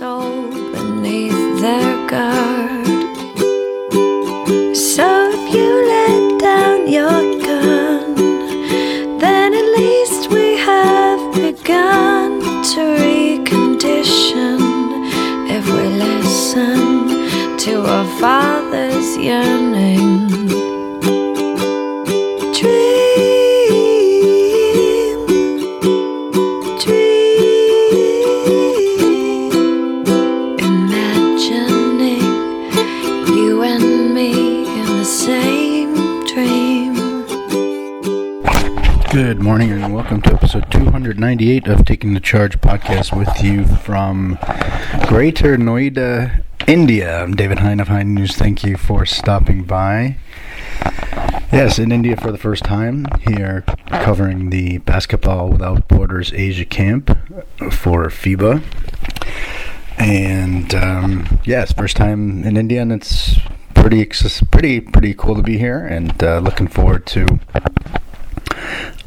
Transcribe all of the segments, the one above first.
soul beneath their guard. So if you let down your gun, then at least we have begun to recondition. If we listen to our Father's yearning. Welcome to episode 298 of Taking the Charge podcast with you from Greater Noida, India. I'm David Hein of Hein News. Thank you for stopping by. Yes, in India for the first time here covering the Basketball Without Borders Asia Camp for FIBA. And um, yes, first time in India and it's pretty, pretty, pretty cool to be here and uh, looking forward to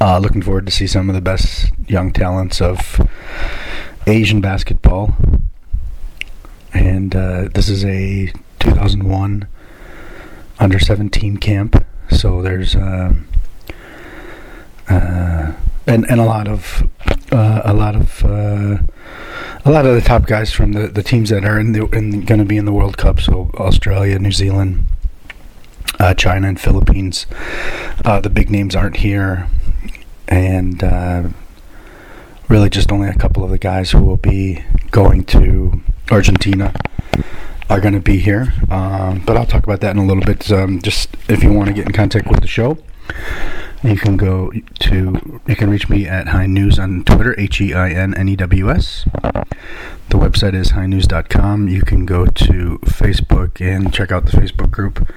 uh, looking forward to see some of the best young talents of Asian basketball. And uh, this is a 2001 under 17 camp, so there's uh, uh, and and a lot of uh, a lot of uh, a lot of the top guys from the, the teams that are in the in going to be in the World Cup. So Australia, New Zealand, China, and Philippines. The big names aren't here, and uh, really just only a couple of the guys who will be going to Argentina are going to be here. Um, but I'll talk about that in a little bit. Um, just if you want to get in contact with the show, you can go to you can reach me at Hein News on Twitter, H E I N N E W S. The website is heinnews.com. You can go to Facebook and check out the Facebook group.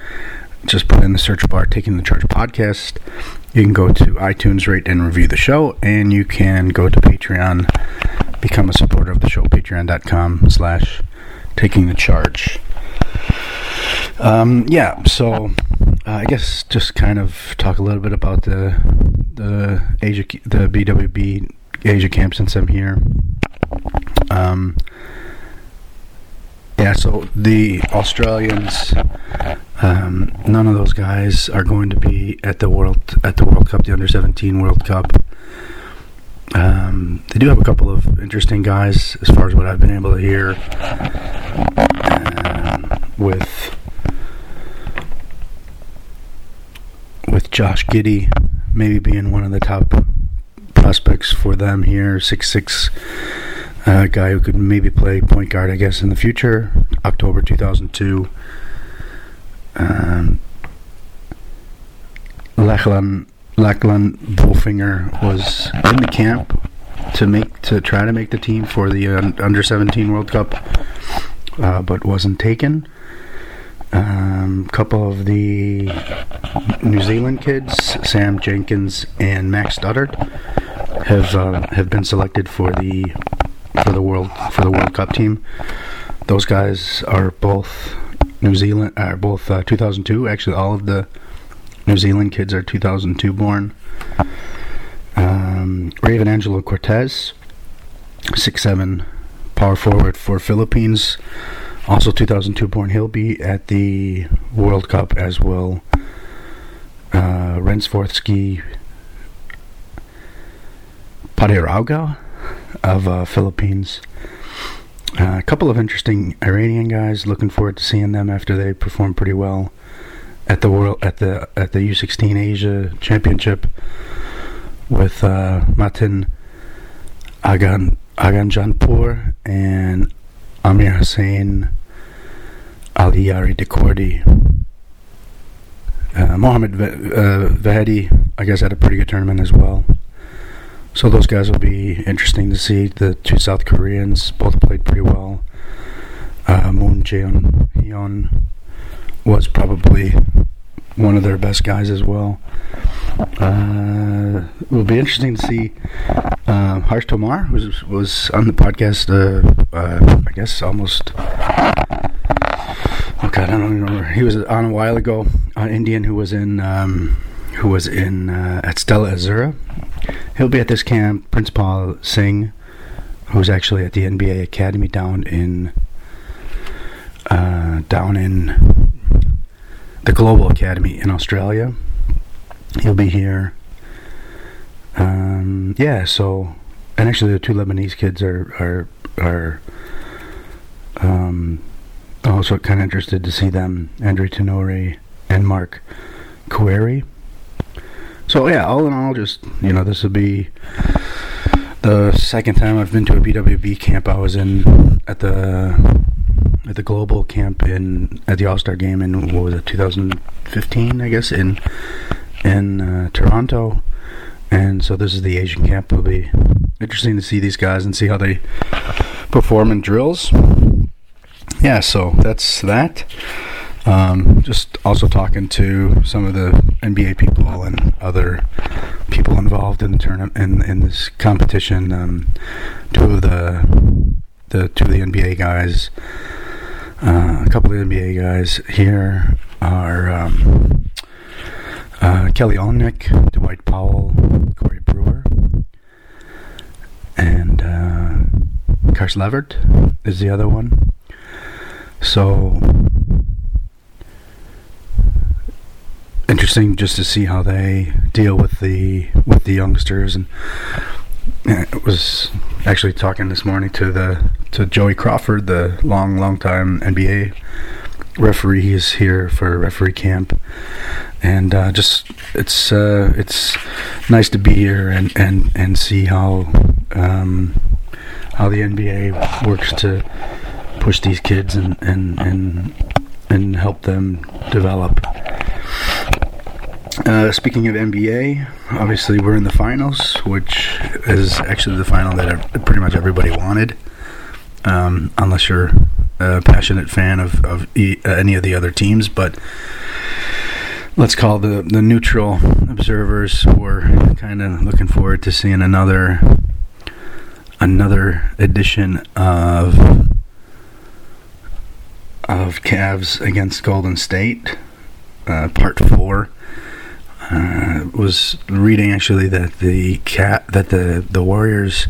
Just put in the search bar Taking the Charge podcast. You can go to iTunes, rate and review the show, and you can go to Patreon, become a supporter of the show, patreon.com slash taking the charge. Um, yeah, so uh, I guess just kind of talk a little bit about the the Asia the BWB Asia camp since I'm here. Um, yeah, so the Australians, um, none of those guys are going to be at the world at the World Cup, the Under 17 World Cup. Um, they do have a couple of interesting guys, as far as what I've been able to hear, um, with with Josh Giddey maybe being one of the top prospects for them here, six six uh, guy who could maybe play point guard, I guess, in the future. October 2002. Um, Lachlan Lachlan Bolfinger was in the camp to make to try to make the team for the under 17 World Cup, uh, but wasn't taken. A um, couple of the New Zealand kids, Sam Jenkins and Max Studdard, have uh, have been selected for the for the world for the World Cup team. Those guys are both New Zealand are both uh, 2002. Actually, all of the New Zealand kids are 2002 born. Um, Raven Angelo Cortez, six seven, power forward for Philippines, also 2002 born. He'll be at the World Cup as well. Uh, Rensforthski Padirauga of uh, Philippines. Uh, a couple of interesting Iranian guys. Looking forward to seeing them after they perform pretty well at the world at the at the U16 Asia Championship with uh, Matin Agan Aghajanpour and Amir Hussein Aliyari Dekordi. Uh, Mohammed v- uh, Vahedi, I guess, had a pretty good tournament as well. So those guys will be interesting to see. The two South Koreans both played pretty well. Uh, Moon Jaeon Hyun was probably one of their best guys as well. Uh, it will be interesting to see. Uh, Harsh Tomar was was on the podcast. Uh, uh, I guess almost. Oh God, I don't even remember. He was on a while ago. An Indian who was in um, who was in uh, at Stella Azzurra. He'll be at this camp. Princepal Singh who's actually at the NBA Academy down in uh, down in the Global Academy in Australia. He'll be here. Um, yeah, so and actually the two Lebanese kids are are are um, also kind of interested to see them, Andre Tenori and Mark Query. So yeah, all in all, just you know, this will be the second time I've been to a BWB camp. I was in at the at the global camp in at the All Star game in what was it 2015, I guess in in uh, Toronto, and so this is the Asian camp. It'll be interesting to see these guys and see how they perform in drills. Yeah, so that's that. Um, just also talking to some of the NBA people and other people involved in the tournament in, in this competition. Um, two of the the two of the NBA guys, uh, a couple of NBA guys here are um, uh, Kelly Olynyk, Dwight Powell, Corey Brewer, and uh, Caris LeVert is the other one. So interesting just to see how they deal with the with the youngsters and it was actually talking this morning to the to Joey Crawford, the long long time NBA referee. He's here for referee camp, and uh, just it's uh, it's nice to be here and and and see how um, how the NBA works to push these kids and and and and help them develop. Uh, speaking of NBA, obviously we're in the finals, which is actually the final that pretty much everybody wanted, um, unless you're a passionate fan of, of e- uh, any of the other teams. But let's call the the neutral observers were kind of looking forward to seeing another another edition of of Cavs against Golden State, uh, part four. Uh, was reading actually that the cat that the the Warriors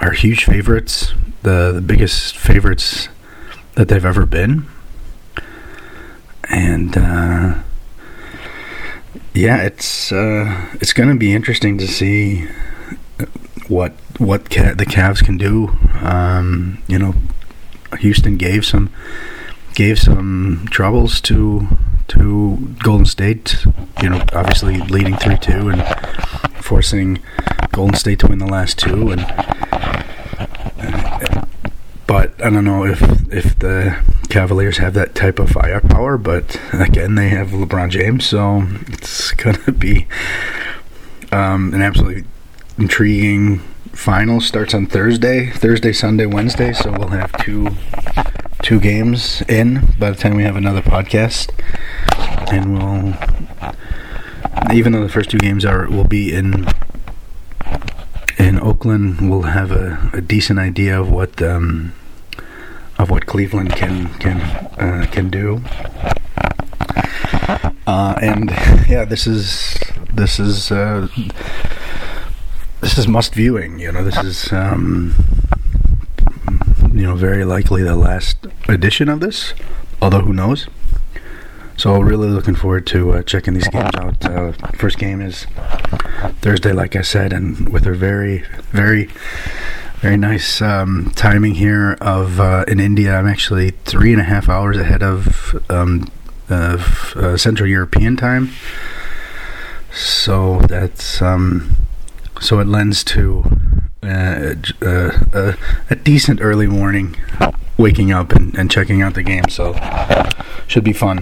are huge favorites, the the biggest favorites that they've ever been, and uh, yeah, it's uh, it's going to be interesting to see what what ca- the Cavs can do. Um, you know, Houston gave some gave some troubles to to Golden State. You know, obviously leading three two and forcing Golden State to win the last two. And but I don't know if if the Cavaliers have that type of firepower. But again, they have LeBron James, so it's gonna be um, an absolutely intriguing final. Starts on Thursday, Thursday, Sunday, Wednesday. So we'll have two two games in by the time we have another podcast, and we'll even though the first two games are will be in in Oakland, we'll have a, a decent idea of what um, of what Cleveland can can uh, can do. Uh, and yeah, this is this is uh, this is must viewing. You know, this is um, you know very likely the last edition of this. Although who knows? So really looking forward to uh, checking these games out. Uh, first game is Thursday, like I said, and with a very, very, very nice um, timing here of uh, in India. I'm actually three and a half hours ahead of, um, of uh, Central European time. So that's um, so it lends to uh, uh, a decent early morning waking up and, and checking out the game. So should be fun.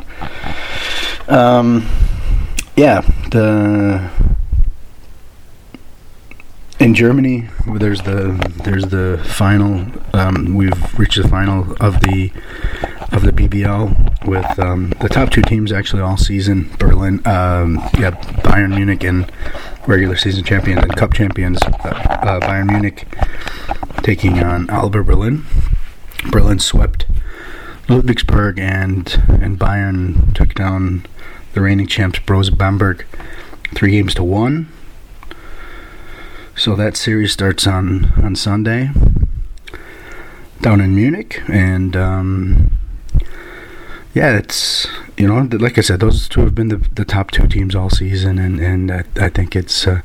Um, yeah, the in Germany, there's the there's the final. Um, we've reached the final of the of the BBL with um, the top two teams actually all season. Berlin, um, yeah, Bayern Munich and regular season champions and cup champions. Uh, uh, Bayern Munich taking on Alba Berlin. Berlin swept Ludwigsburg and and Bayern took down the reigning champs Brose Bamberg three games to one. So that series starts on on Sunday, down in Munich, and um, yeah, it's you know, like I said, those two have been the, the top two teams all season, and and I, I think it's. Uh,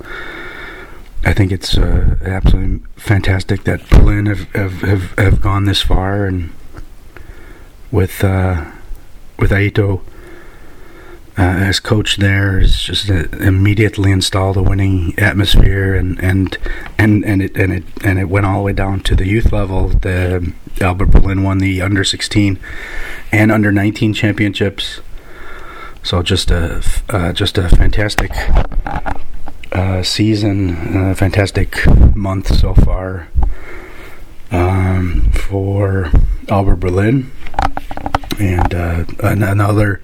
I think it's uh, absolutely fantastic that Berlin have, have, have, have gone this far, and with uh, with Aito uh, as coach there is just immediately installed a winning atmosphere and and and and it and it and it went all the way down to the youth level. The Alba Berlin won the under 16 and under 19 championships. So just a uh, just a fantastic uh, season, fantastic month so far um, for Alba Berlin, and uh, another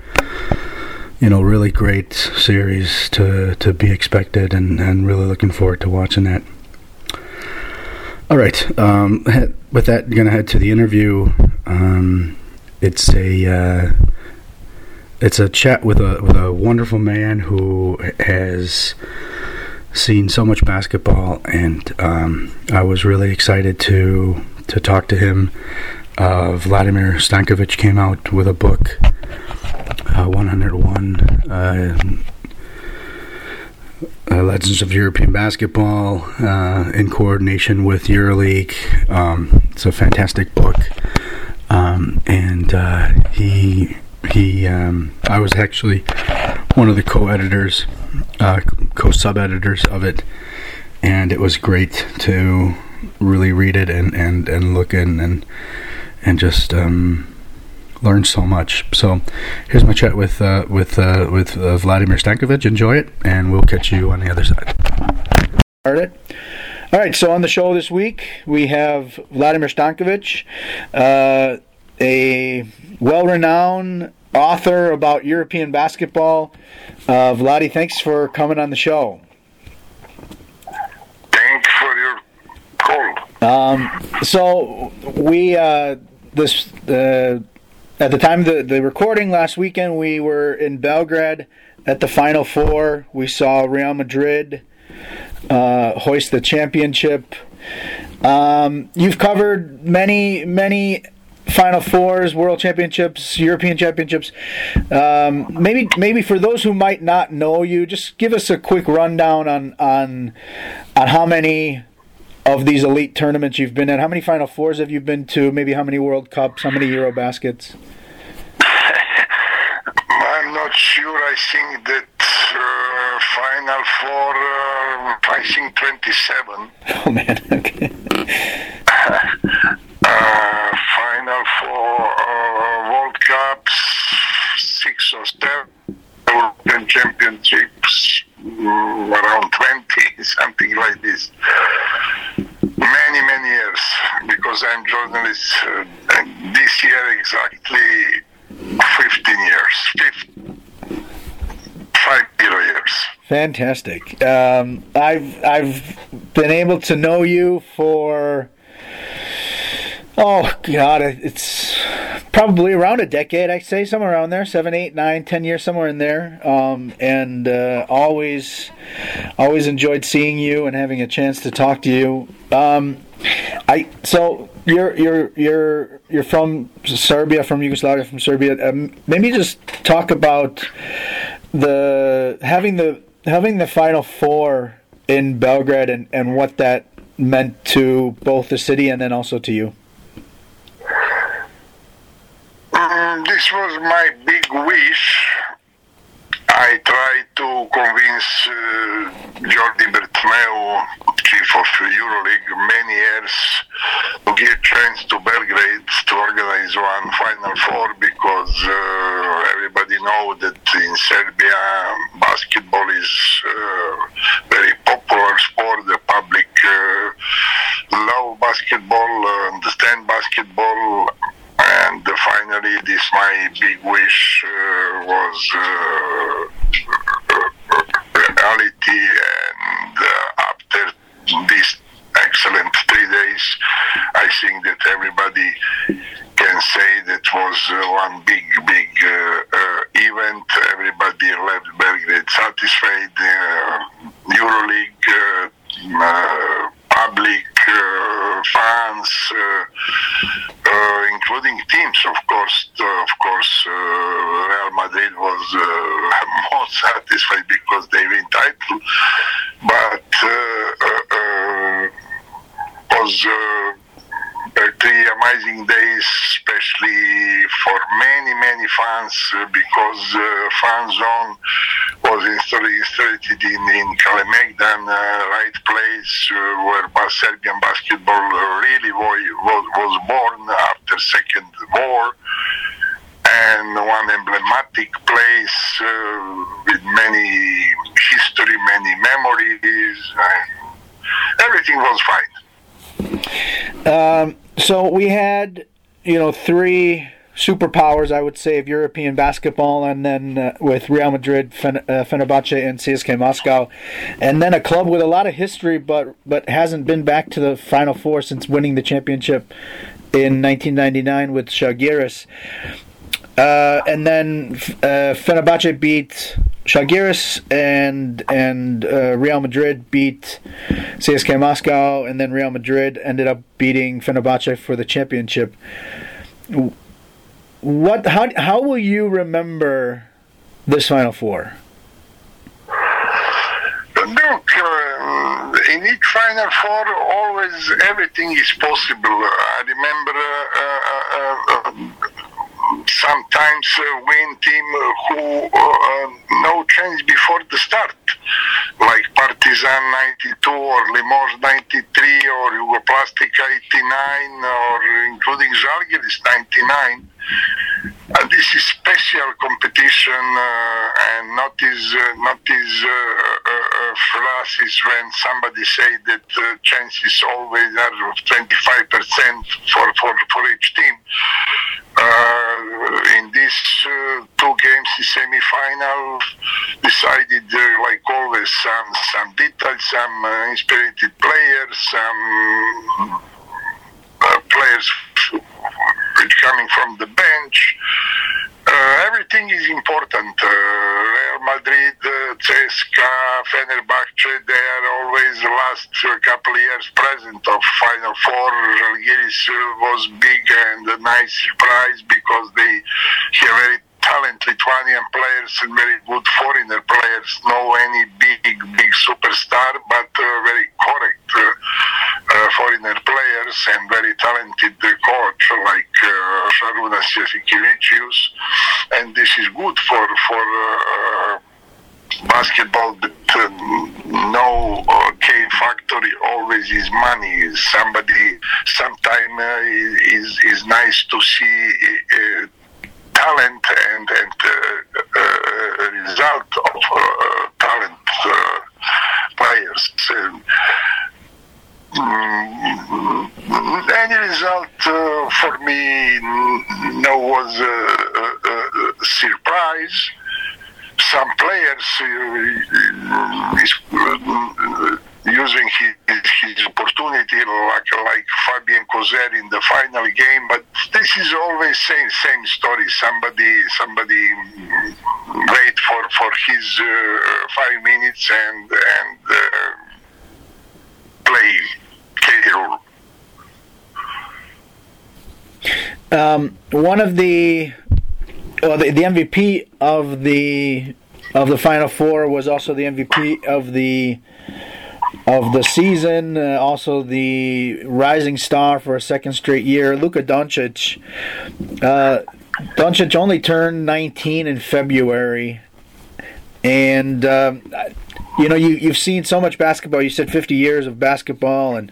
you know, really great series to, to be expected, and, and really looking forward to watching that. All right, um, with that, going to head to the interview. Um, it's a uh, it's a chat with a with a wonderful man who has seen so much basketball, and um, I was really excited to to talk to him. Uh, Vladimir Stankovic came out with a book uh, 101 uh, uh, Legends of European Basketball uh, in coordination with EuroLeague. Um, it's a fantastic book, um, and uh, he he um, I was actually one of the co-editors, co-sub-editors of it, and it was great to really read it and and and look in and and just um, learned so much. So here's my chat with uh, with uh, with uh, Vladimir Stankovic. Enjoy it, and we'll catch you on the other side. Start it. All right. So on the show this week we have Vladimir Stankovic, uh, a well-renowned author about European basketball. Uh, Vladi, thanks for coming on the show. Thanks for your call. Um, so we uh, this uh, at the time of the, the recording last weekend, we were in Belgrade at the Final Four. We saw Real Madrid uh, hoist the championship. Um, you've covered many, many Final Fours, World Championships, European Championships. Um, maybe, maybe for those who might not know you, just give us a quick rundown on on on how many of these elite tournaments you've been at. How many Final Fours have you been to? Maybe how many World Cups? How many Euro baskets? I'm not sure. I think that uh, final Four, uh, I think 27. Oh man, okay. uh, final Four, uh, World Cups, six or seven European Championships, around 20, something like this. Many, many years, because I'm journalist. Uh, this year exactly 15 years. 15 five years. Fantastic. Um, I've I've been able to know you for oh god, it's probably around a decade. I'd say somewhere around there, seven, eight, nine, ten years, somewhere in there. Um, and uh, always always enjoyed seeing you and having a chance to talk to you. Um, I so you're you're you're you're from Serbia, from Yugoslavia, from Serbia. Um, maybe just talk about the having the having the final four in Belgrade and, and what that meant to both the city and then also to you. This was my big wish. I tried to convince uh, Jordi Bertomeu, chief of EuroLeague, many years to give chance to Belgrade to organize one Final Four because uh, everybody know that in Serbia basketball is uh, very popular sport. The public uh, love basketball, uh, understand basketball, and finally, this my big wish uh, was uh, reality. And uh, after these excellent three days, I think that everybody can say that was one big, big event. Everybody left Belgrade satisfied. EuroLeague public fans, uh, uh, including teams. Of course, uh, of course, uh, Real Madrid was uh, most satisfied because they win title, but uh, uh, uh, was. Uh, uh, three amazing days, especially for many, many fans, uh, because uh, fan zone was installed, in, in Kalemegdan, uh, right place uh, where Serbian basketball really was, was, born after Second War. And one emblematic place uh, with many history, many memories. Everything was fine. Um, so we had, you know, three superpowers, I would say, of European basketball, and then uh, with Real Madrid, Fen- uh, Fenerbahce, and CSKA Moscow, and then a club with a lot of history, but but hasn't been back to the Final Four since winning the championship in 1999 with Žalgiris. Uh, and then uh, Fenerbahce beat Žalgiris and and uh, Real Madrid beat CSKA Moscow, and then Real Madrid ended up beating Fenerbahce for the championship. What? How? How will you remember this Final Four? Look, uh, in each Final Four, always everything is possible. I remember uh, uh, sometimes uh, win team who uh, no chance before the start, like Partizan 92 or Limoges 93 or Jugoplastika 89 or including Žalgiris 99. And this is special competition, uh, and not is uh, not is uh, uh, phrases when somebody say that uh, chances always are of 25 percent for, for for each team. In these two games, the semi-final decided, like always, some some details, some inspired players, some uh, players coming from the bench. Uh, everything is important. Uh, Real Madrid, uh, CSKA, Fenerbahce, they are always the last couple of years present of Final Four. Žalgiris was big and a nice surprise because they have very talented Lithuanian players and very good foreigner players. No any big, big superstar, but uh, very correct uh, uh, foreigner players and very talented coach like uh, Šarūnas Jasikevičius. And this is good for for. Basketball uh, no uh, K factory always is money. Somebody sometime uh, is is nice to see talent and and uh, uh, result of uh, talent uh, players. And, mm, any result uh, for me no was a, a, surprise some players uh, uh, using his, his opportunity like like Fabien Causeur in the final game but this is always same same story. Somebody somebody wait for for his uh, five minutes and and uh, play role. Um, one of the well, the, the MVP of the of the Final Four was also the MVP of the of the season, uh, also the rising star for a second straight year, Luka Doncic. Uh, Doncic only turned 19 in February, and um, you know you you've seen so much basketball. You said 50 years of basketball, and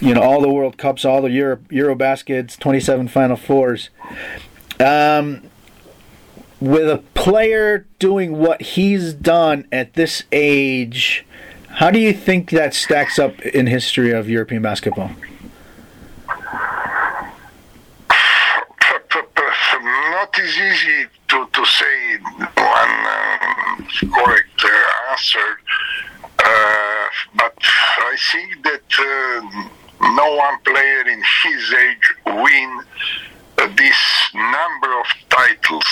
you know all the World Cups, all the Euro Euro baskets, 27 Final Fours. Um, with a player doing what he's done at this age, how do you think that stacks up in history of European basketball? not as easy to, to say one um, correct uh, answer, uh, but I think that uh, no one player in his age win uh, this number of titles.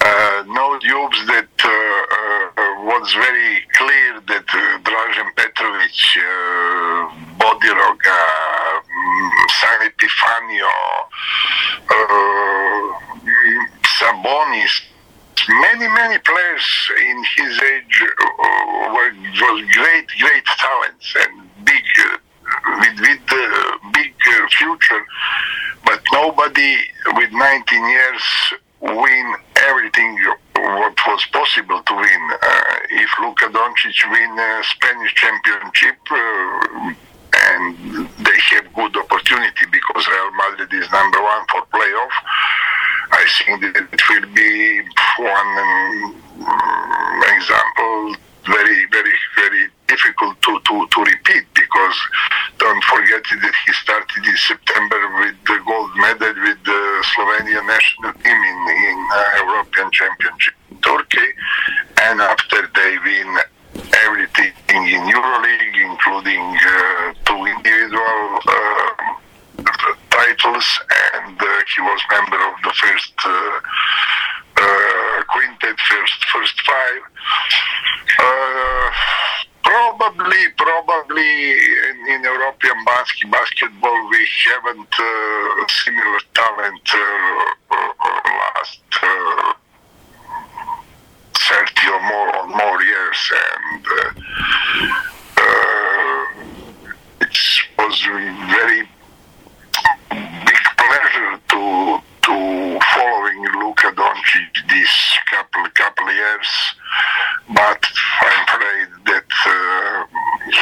Uh, no dubes that uh, uh, was very clear that uh, Dražen Petrovic, uh, Bodiroga, um, Sani Pifan, Banio, uh, Sabonis, many many players in his age uh, were was great great talents and big uh, with with uh, big uh, future, but nobody with 19 years win everything what was possible to win. Uh, if Luka Doncic win a Spanish championship. Uh, and they have good opportunity because Real Madrid is number one for playoff. I think that it will be one um, example very, very, very difficult to, to, to repeat because don't forget that he started in September with the gold medal with the Slovenia national team in, in uh, European Championship in Turkey, and after they win everything in EuroLeague, including uh, two individual uh, titles, and uh, he was member of the first uh, quintet, first first five. Probably, probably in, in European basket, basketball we haven't similar talent last. Uh, 30 or more or more years and uh, uh, it was a very big pleasure to to following Luka Doncic this couple couple years but I'm afraid that uh,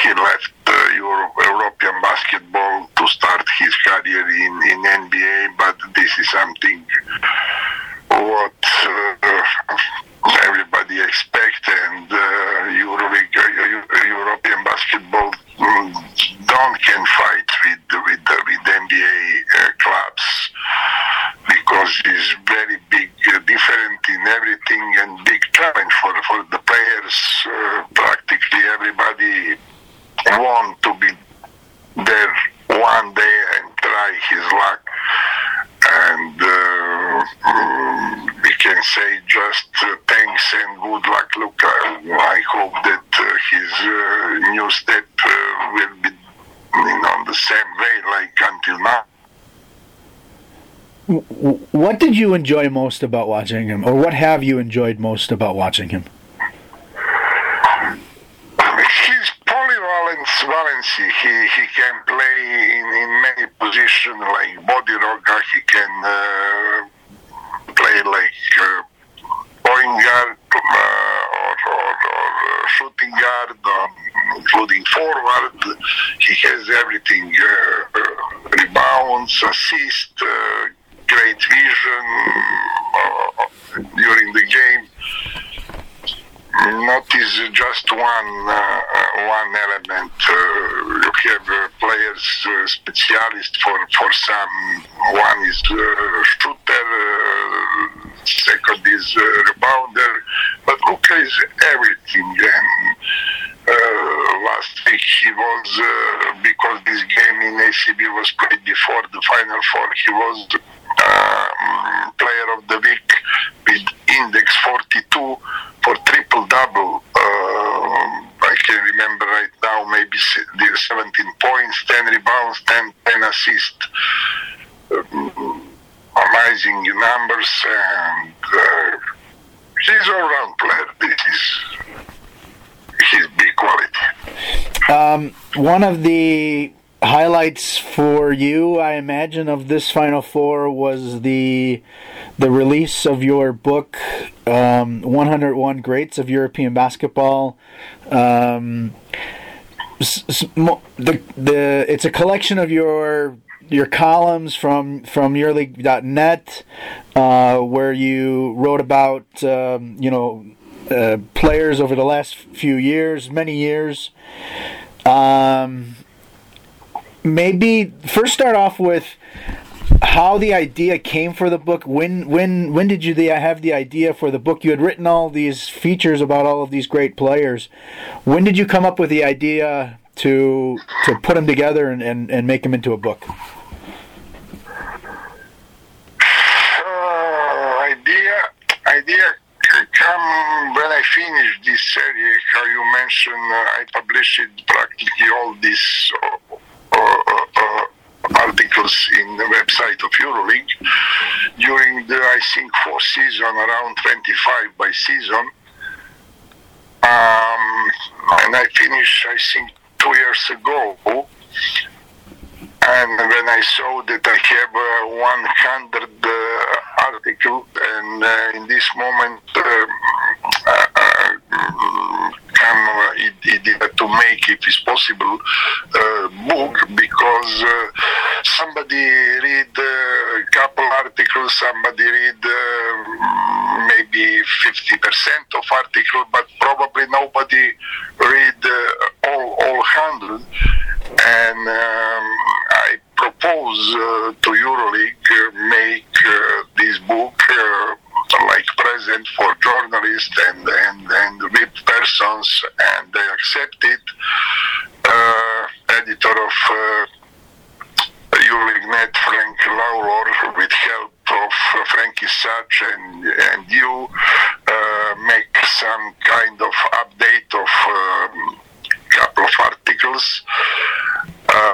he left uh, Euro- European basketball to start his career in, in NBA but this is something what uh, everybody expect and uh, Euroleague, uh, European basketball mm, don't can fight with with with NBA uh, clubs because it's very big uh, different in everything and big challenge for for the players. Uh, practically everybody want to be there one day and try his luck and uh, mm, we can say just uh, thanks and good luck, Luka. I hope that uh, his uh, new step uh, will be you know, the same way like until now. W- What did you enjoy most about watching him, or what have you enjoyed most about watching him? His polyvalence, valency, he, he can play in, in many positions like Bodiroga, he can uh, play like uh, point guard uh, or, or, or uh, shooting guard, um, including forward. He has everything uh, uh, rebounds, assist, uh, vision uh, during the game not is just one uh, one element. Uh, you have uh, players uh, specialist for for some. One is shooter, second is rebounder, but Luka is everything. And last week he was because this game in ACB was played before the final four. He was the week with index 42 for triple double. Uh, I can remember right now maybe 17 points, 10 rebounds, 10, 10 assists. Um, amazing numbers and uh, he's all round player. This is his big quality. Um, one of the highlights for you, I imagine, of this Final Four was the the release of your book, um, 101 Greats of European Basketball. Um, the the it's a collection of your your columns from from EuroLeague.net, uh, where you wrote about um, you know uh, players over the last few years, many years. Um, maybe first start off with how the idea came for the book. When when when did you have the idea for the book? You had written all these features about all of these great players. When did you come up with the idea to to put them together and, and, and make them into a book? Uh, idea idea come when I finish this series. How you mentioned, uh, I published practically all uh, articles in the website of EuroLeague during the I think four season around 25 by season. Um, and I finished I think two years ago. And when I saw that I have uh, 100 uh, article, and uh, in this moment, um, uh, uh, uh, to make, if it's possible, uh, book because uh, somebody read uh, a couple articles, somebody read uh, maybe 50% of article, but probably nobody read uh, all all hundred. And um, I propose uh, to EuroLeague uh, make uh, this book uh, like present for journalists and and and with persons, and they accept it. Uh, editor of uh, EuroLeague Net, Frank Lawlor, with help of uh, Frankie Sach and and you, uh, make some kind of update of um, couple of articles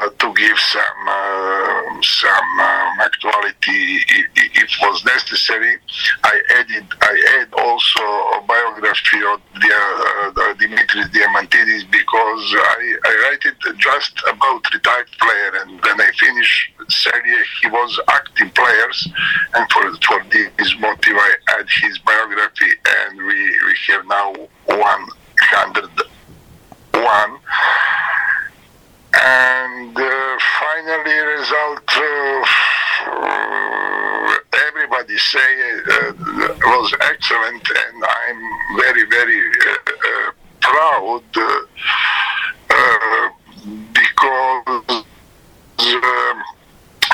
to give some uh, some um, actuality if, if was necessary. I added I add also a biography of the, uh, Dimitris Diamantidis because I, I write it just about retired player and when I finish serie he was active players and for for this motive I add his biography and we, we have now 101 and uh, finally result uh, everybody say uh, was excellent and i'm very very uh, uh, proud because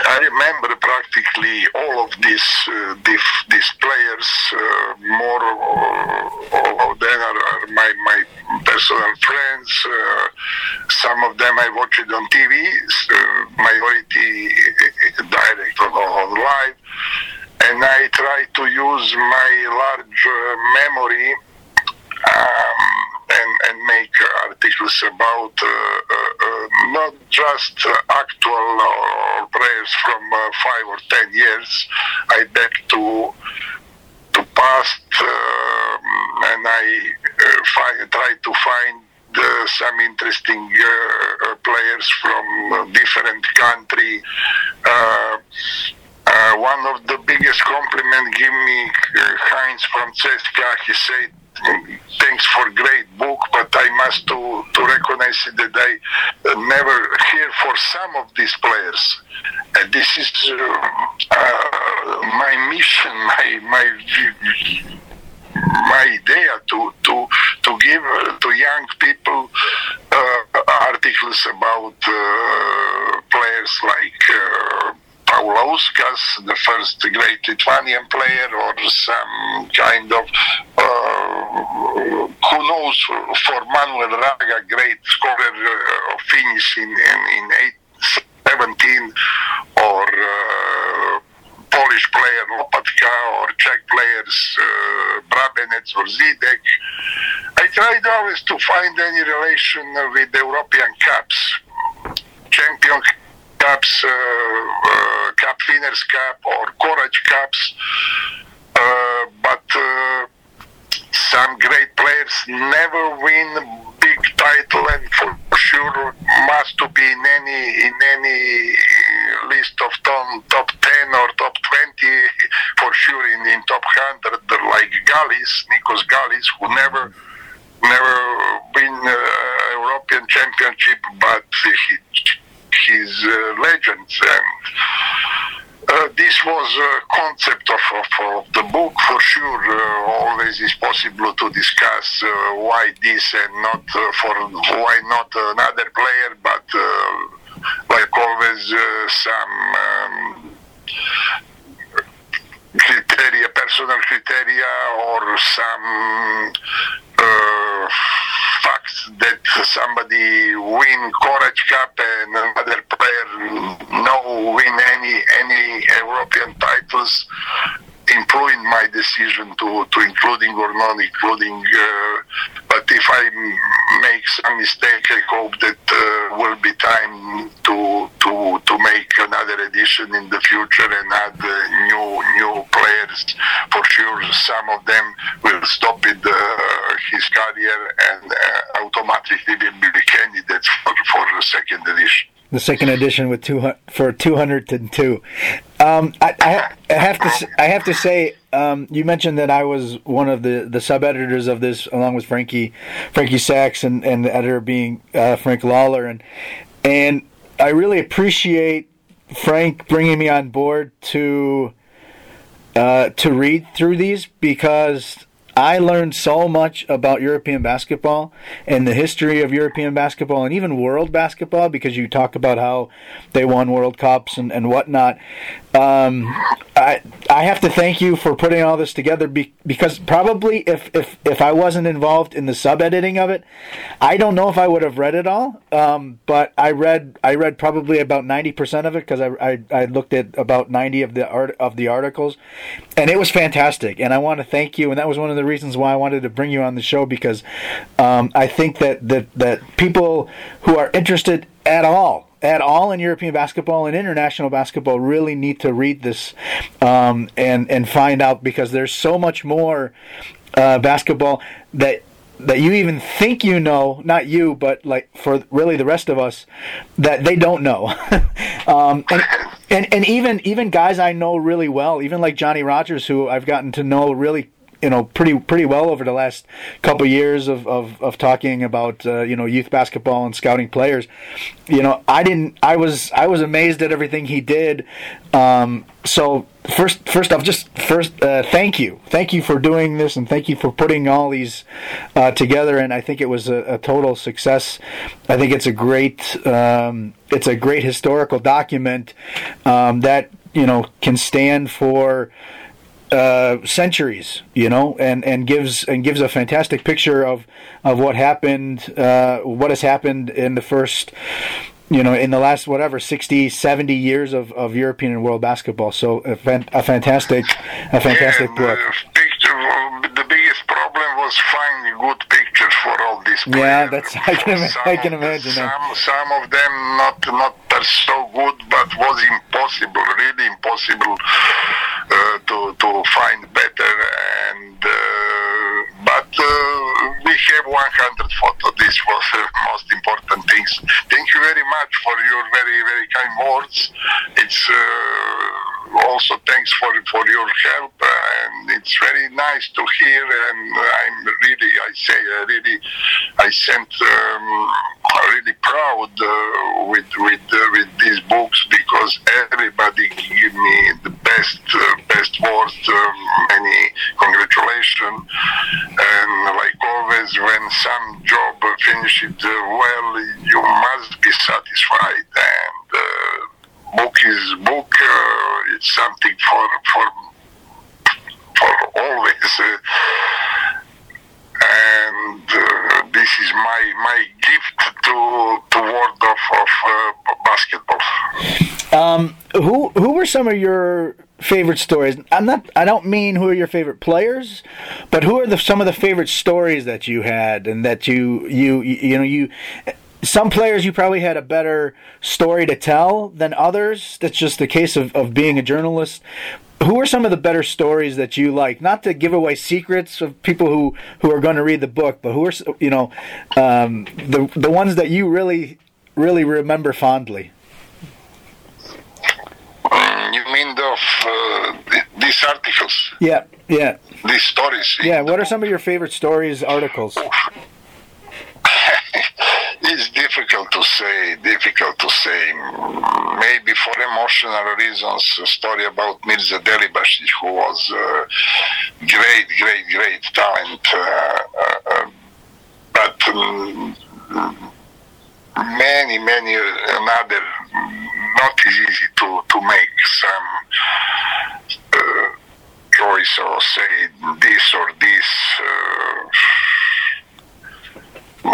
I remember practically all of these uh, these, these players. Uh, more uh, of them are, are my my personal friends. Uh, some of them I watched on TV. Uh, majority direct on, on live, and I try to use my large uh, memory. Um, and, and make articles about uh, uh, uh, not just actual or players from five or ten years. I back to to past, and I try to find uh, some interesting uh, players from different country. Uh, one of the biggest compliment give me Heinz from CSKA. He said thanks for great book, but I must to, to recognize that I never hear for some of these players. And this is uh, uh, my mission, my my my idea to to to give uh, to young people uh, articles about uh, players like Paulauskas, the first great Lithuanian player, or some kind of, uh, who knows, for Manuel Raga, great scorer uh, of finish in, in, in 8, 17, or uh, Polish player Lopatka, or Czech players uh, Brabenec or Zidek. I tried always to find any relation with European Cups, champion Cups, uh, uh, Cup Winners' Cup, or Korać Cups. Uh, but some great players never win big title, and for sure must to be in any in any list of top, top 10 or top 20 for sure in, in top 100 like Galis, Nikos Galis, who never never win uh, European Championship, but he his uh, legends and uh, this was a concept of, of, of, the book for sure. Uh, always is possible to discuss uh, why this and not uh, for why not another player, but uh, like always some um, criteria, personal criteria, or some that somebody win Korać Cup and another player no win any any European titles influence my decision to, to including or not including. But if I make some mistake, I hope that uh, will be time to to to make another edition in the future and add uh, new new players. For sure, some of them will stop with uh, his career and automatically will be candidates for, for the second edition the second edition with two for two hundred and two. Um, I, I, have to I have to say um, you mentioned that I was one of the, the sub editors of this along with Frankie Frankie Sachs and, and the editor being uh, Frank Lawlor and and I really appreciate Frank bringing me on board to uh, to read through these because I learned so much about European basketball and the history of European basketball and even world basketball because you talk about how they won World Cups and, and whatnot. Um, I I have to thank you for putting all this together be, because probably if, if if I wasn't involved in the sub editing of it, I don't know if I would have read it all. Um, but I read I read probably about ninety percent of it because I, I, I looked at about ninety of the art of the articles, and it was fantastic. And I want to thank you. And that was one of the reasons why I wanted to bring you on the show because um, I think that that that people who are interested at all at all in European basketball and international basketball really need to read this um, and and find out because there's so much more uh, basketball that that you even think you know, not you, but like for really the rest of us, that they don't know. um, and, and and even even guys I know really well, even like Johnny Rogers, who I've gotten to know really you know pretty pretty well over the last couple years of, of, of talking about uh, you know youth basketball and scouting players. You know I didn't I was I was amazed at everything he did. Um, so first first off just first uh, thank you. Thank you for doing this and thank you for putting all these uh, together. And I think it was a, a, total success. I think it's a great um, it's a great historical document um, that you know can stand for uh, centuries, you know, and, and gives and gives a fantastic picture of of what happened, uh, what has happened in the first, you know, in the last whatever 60, 70 years of, of European and world basketball. So a, fan, a fantastic, a fantastic yeah, book. Picture, the biggest problem was finding good pictures for all these players. Yeah, that's I can, I can imagine some. Some of them not not so good, but was impossible, really impossible uh, to to find better. And uh, but uh, we have 100 photos. This was the most important things. Thank you very much for your very very kind words. It's also thanks for for your help, and it's very nice to hear. And I'm really, I say, really, I sent. Um, really proud uh, with with uh, with these books because everybody give me the best uh, best words. Um, many congratulations, and like always, when some job finished well, you must be satisfied. And book is book. it's something for for for always and uh, this is my my gift to to world of, of uh, basketball. Um, who who were some of your favorite stories? I'm not. I don't mean who are your favorite players, but who are the some of the favorite stories that you had and that you you you, you know you. Some players you probably had a better story to tell than others. That's just the case of, of being a journalist who are some of the better stories that you like? Not to give away secrets of people who, who are going to read the book, but who are you know um, the the ones that you really really remember fondly. The uh, these articles? Yeah, yeah. These stories. Yeah. What are some of your favorite stories, articles? it's difficult to say. Difficult to say. Maybe for emotional reasons, a story about Mirza Delibašić, who was a great, great, great talent, uh, uh, but um, many, many another not easy to to make some uh, choice or say this or this. Uh,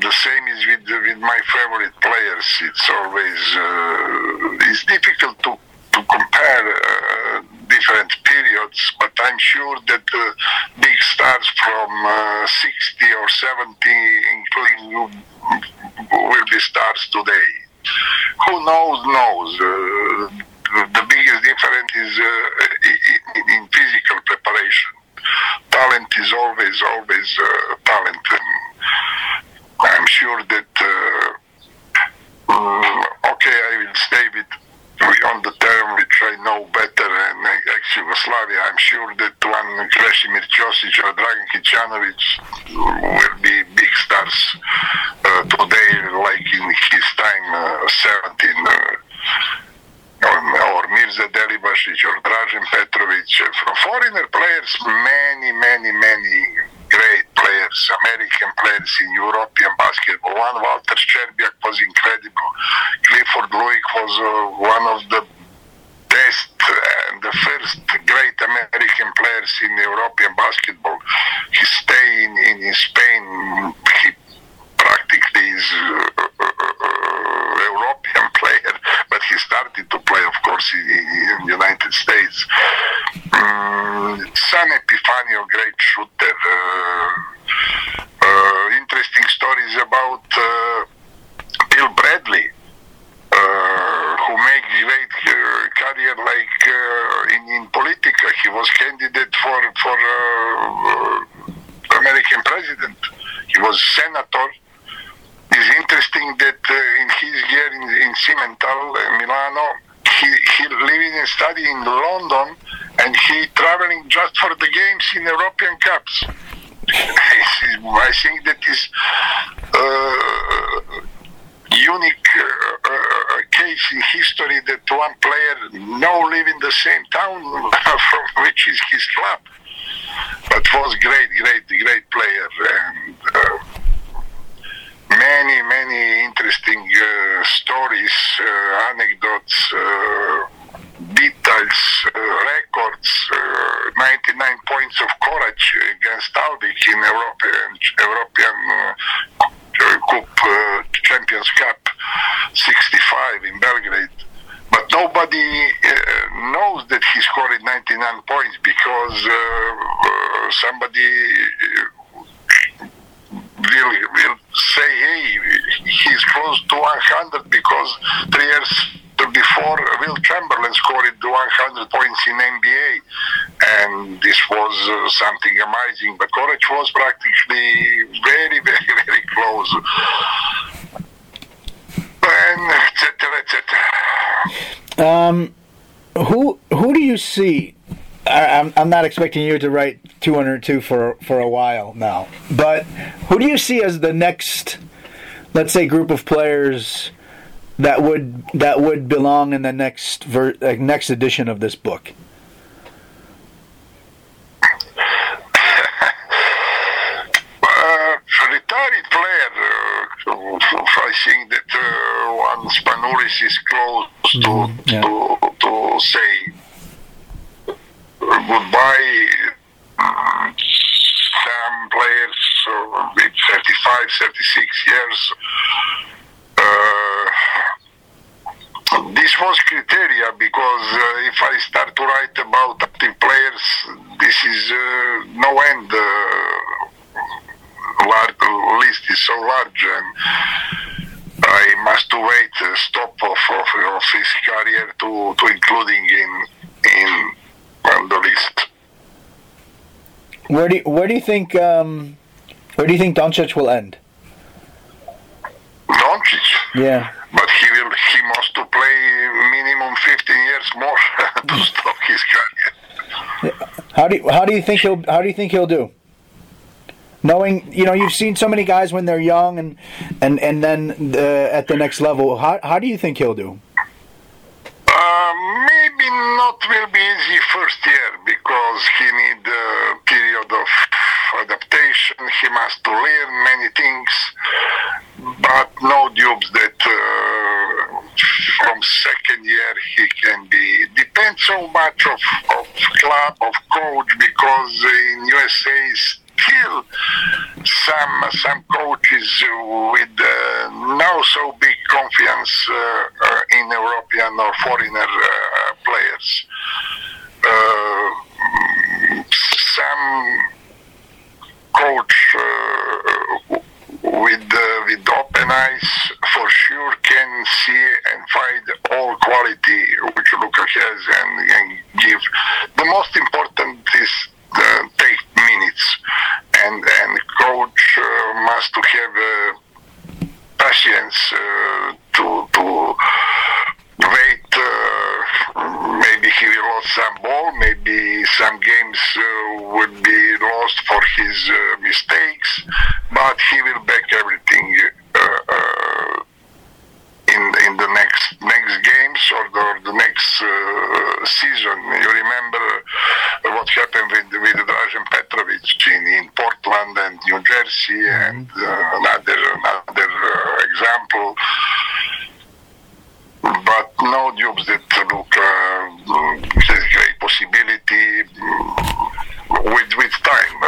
the same is with with my favorite players. It's always uh, it's difficult to to compare uh, different periods but I'm sure that uh, big stars from uh, 60 or 70, including you, will be stars today. Who knows, knows. Uh, the biggest difference is uh, in, in physical preparation. Talent is always, always uh, talent. And I'm sure that, uh, mm, okay, I will stay with on the term which I know better and ex-Yugoslavia. I'm sure that one Krešimir Ćosić or Dragan Kicanovic will be big stars uh, today, like in his time, uh, 17. Uh, or Mirza Delibašić or Dražen Petrović. From foreigner players, many, many, many great players, American players in European basketball. One Walter Szczerbiak was incredible. Clifford Luyk was uh, one of the best and the first great American players in European basketball. He stayed in, in, in Spain. He uh, uh, European player, but he started to play, of course, in, the United States. Um, San Epifanio, great shooter. Uh, interesting stories about Bill Bradley, who made great career like in, in Politica. He was candidate for for American president. He was senator it's interesting that uh, in his year in, in Simmenthal, uh, Milano, he, he living and studying in London and he traveling just for the games in European Cups. I think that is uh, unique uh, uh, case in history that one player now live in the same town from which is his club. But was great, great, great player and many, many interesting uh, stories, uh, anecdotes, uh, details, uh, records. Uh, 99 points of Korać against Alvik in European European uh, Cup Champions Cup 65 in Belgrade. But nobody knows that he scored 99 points because somebody will will say, hey, he's close to 100 because three years before Wilt Chamberlain scored 100 points in NBA, and this was uh, something amazing. But Korać was practically very, very, very close, and etc. etc. Um, who who do you see I, I'm, I'm not expecting you to write 202 for for a while now, but who do you see as the next, let's say, group of players that would that would belong in the next ver, uh, next edition of this book? Uh, retired player, uh, I think that uh, one Spanoulis is close to, Mhm, yeah. to, to say goodbye. Mm, Some players uh, with 35, 36 years. Uh, this was criteria because uh, if I start to write about active players, this is uh, no end. Uh, large list is so large and I must wait stop of, of, of his career to, to including in in on the list. Where do you, where do you think um, where do you think Doncic will end? Doncic, Yeah. but he will he must to play minimum 15 years more to stop his career. How do you, how do you think he'll how do you think he'll do? Knowing you know you've seen so many guys when they're young and and and then uh, at the next level. How how do you think he'll do? Uh, maybe not will be easy first year because he need a period of adaptation. He must to learn many things, but no dubs that uh, from second year he can be. Depends so much of, of club of coach because in USA still some some coaches with uh, no so big confidence uh, uh, in or foreigner uh, players. Uh, and, and give. The most important is uh, take minutes, and and coach uh, must to have uh, patience uh, to to wait. Uh, maybe he will lose some ball. Maybe some games uh, would be lost for his uh, mistakes, but he will back everything. Uh, uh, in in the next next games or the, the next uh, season. You remember what happened with with Dražen Petrovic in, in Portland and New Jersey, and uh, another another uh, example. But no dubs that look uh, has great possibility mm, with with time.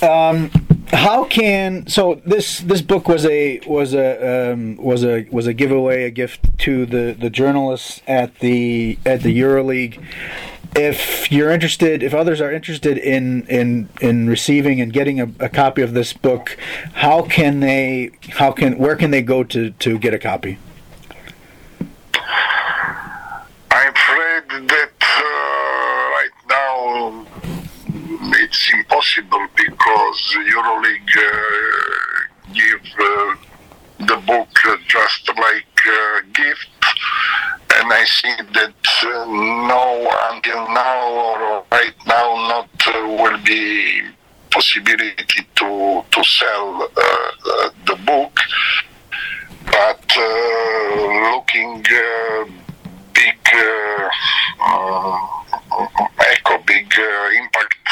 Um, how can so this this book was a was a um, was a was a giveaway a gift to the the journalists at the at the EuroLeague. If you're interested, if others are interested in in in receiving and getting a, a copy of this book, how can they how can where can they go to to get a copy? I'm afraid that uh, right now it's impossible because EuroLeague uh, give uh, the book just like uh, gift, and I think that uh, no, until now or right now, not uh, will be possibility to to sell the book, but looking. Uh, uh, echo, big uh, impact.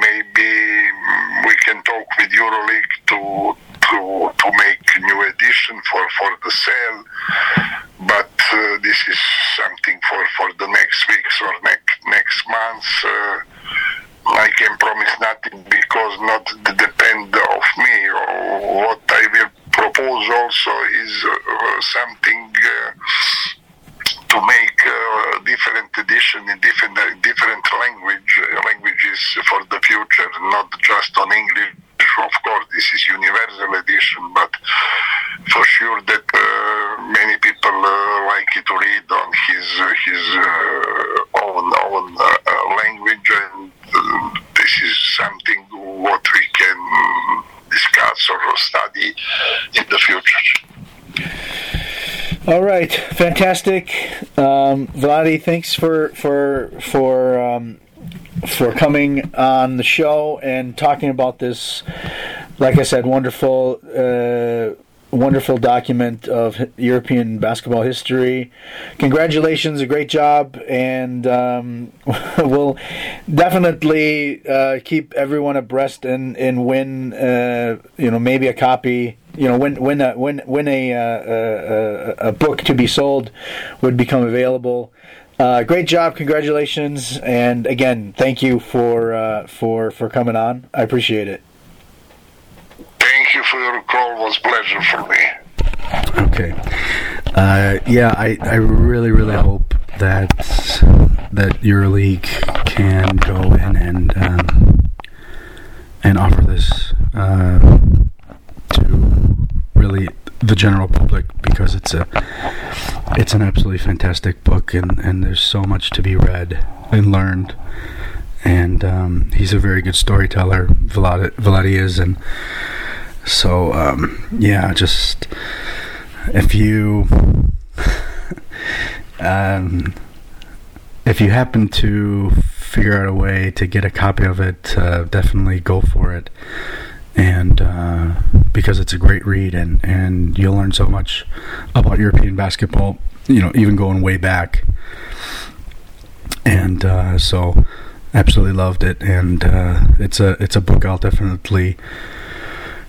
Maybe we can talk with EuroLeague to to to make new edition for for the sale. But uh, this is something for for the next weeks or next next months. Uh, I can promise nothing because not depend of me. What I will propose also is uh, something. To make uh, different edition in different uh, different language uh, languages for the future, not just on English. Of course, this is universal edition, but for sure that uh, many people uh, like to read on his his uh, own own language, and uh, this is something what we can discuss or study in the future. All right, fantastic, um, Vladi. Thanks for for for um, for coming on the show and talking about this. Like I said, wonderful, uh, wonderful document of European basketball history. Congratulations, a great job, and um, we'll definitely uh, keep everyone abreast and and win. Uh, you know, maybe a copy you know when when a, when when a, uh, a a book to be sold would become available. Uh, great job, congratulations, and again, thank you for uh, for for coming on. I appreciate it. Thank you for your call. It was pleasure for me. Okay. Uh, yeah, I, I really, really hope that that EuroLeague can go in and um, and offer this uh, to really the general public because it's a it's an absolutely fantastic book and, and there's so much to be read and learned. And um, he's a very good storyteller Vlad, is and so um, yeah just if you um, if you happen to figure out a way to get a copy of it uh, definitely go for it and uh, because it's a great read and, and you'll learn so much about European basketball you know even going way back. And uh, so absolutely loved it. And uh, it's a it's a book I'll definitely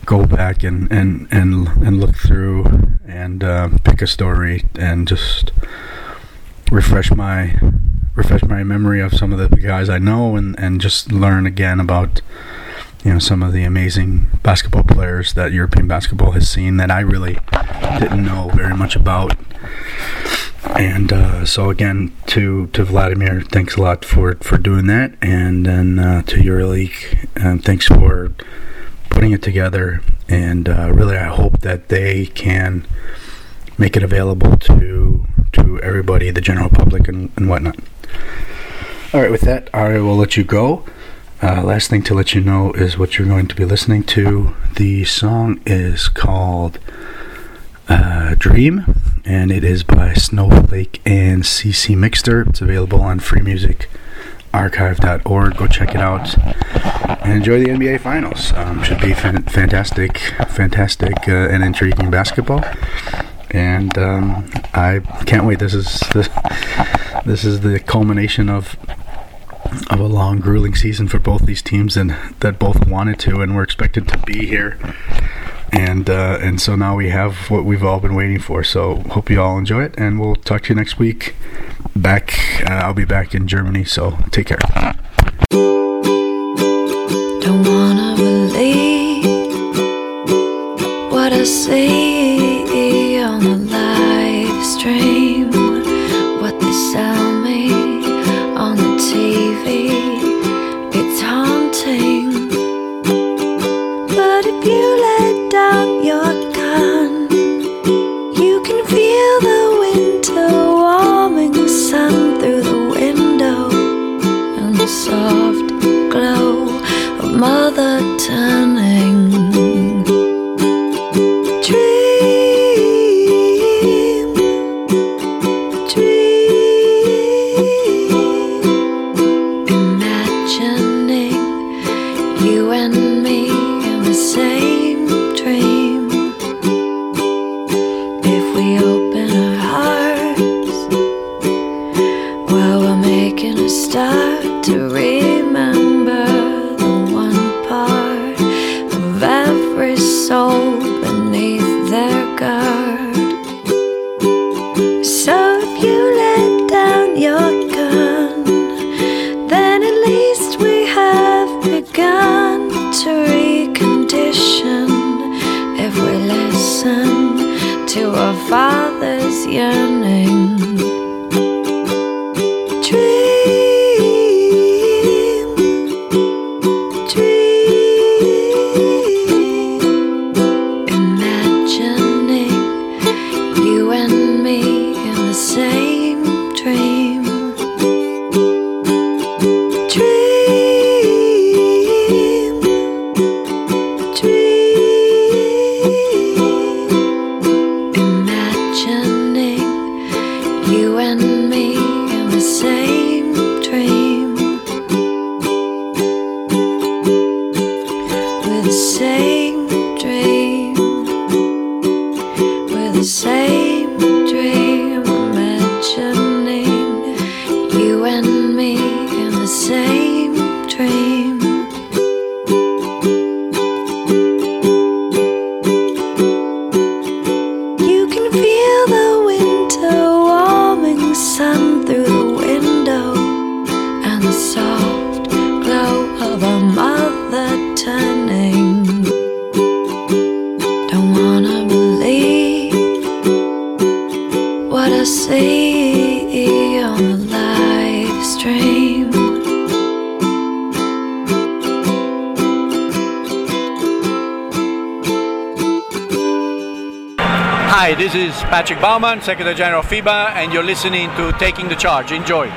go back and and and, and look through and uh, pick a story and just refresh my refresh my memory of some of the guys I know and and just learn again about you know some of the amazing basketball players that European basketball has seen that I really didn't know very much about and uh, so again to to Vladimir thanks a lot for for doing that and then uh, to EuroLeague and thanks for putting it together and uh, really I hope that they can make it available to to everybody, the general public, and, and whatnot. All right, with that, I will let you go. Uh, last thing to let you know is what you're going to be listening to. The song is called uh, Dream, and it is by Snowflake and ccMixter. It's available on freemusicarchive.org. Go check it out and enjoy the NBA Finals. Um, should be fan- fantastic, fantastic, uh, and intriguing basketball. And um, I can't wait. This is the, this is the culmination of of a long, grueling season for both these teams, and that both wanted to and were expected to be here. And uh, and so now we have what we've all been waiting for. So hope you all enjoy it, and we'll talk to you next week. Back, uh, I'll be back in Germany. So take care. Patrick Baumann, Secretary General of FIBA, and you're listening to Taking the Charge. Enjoy.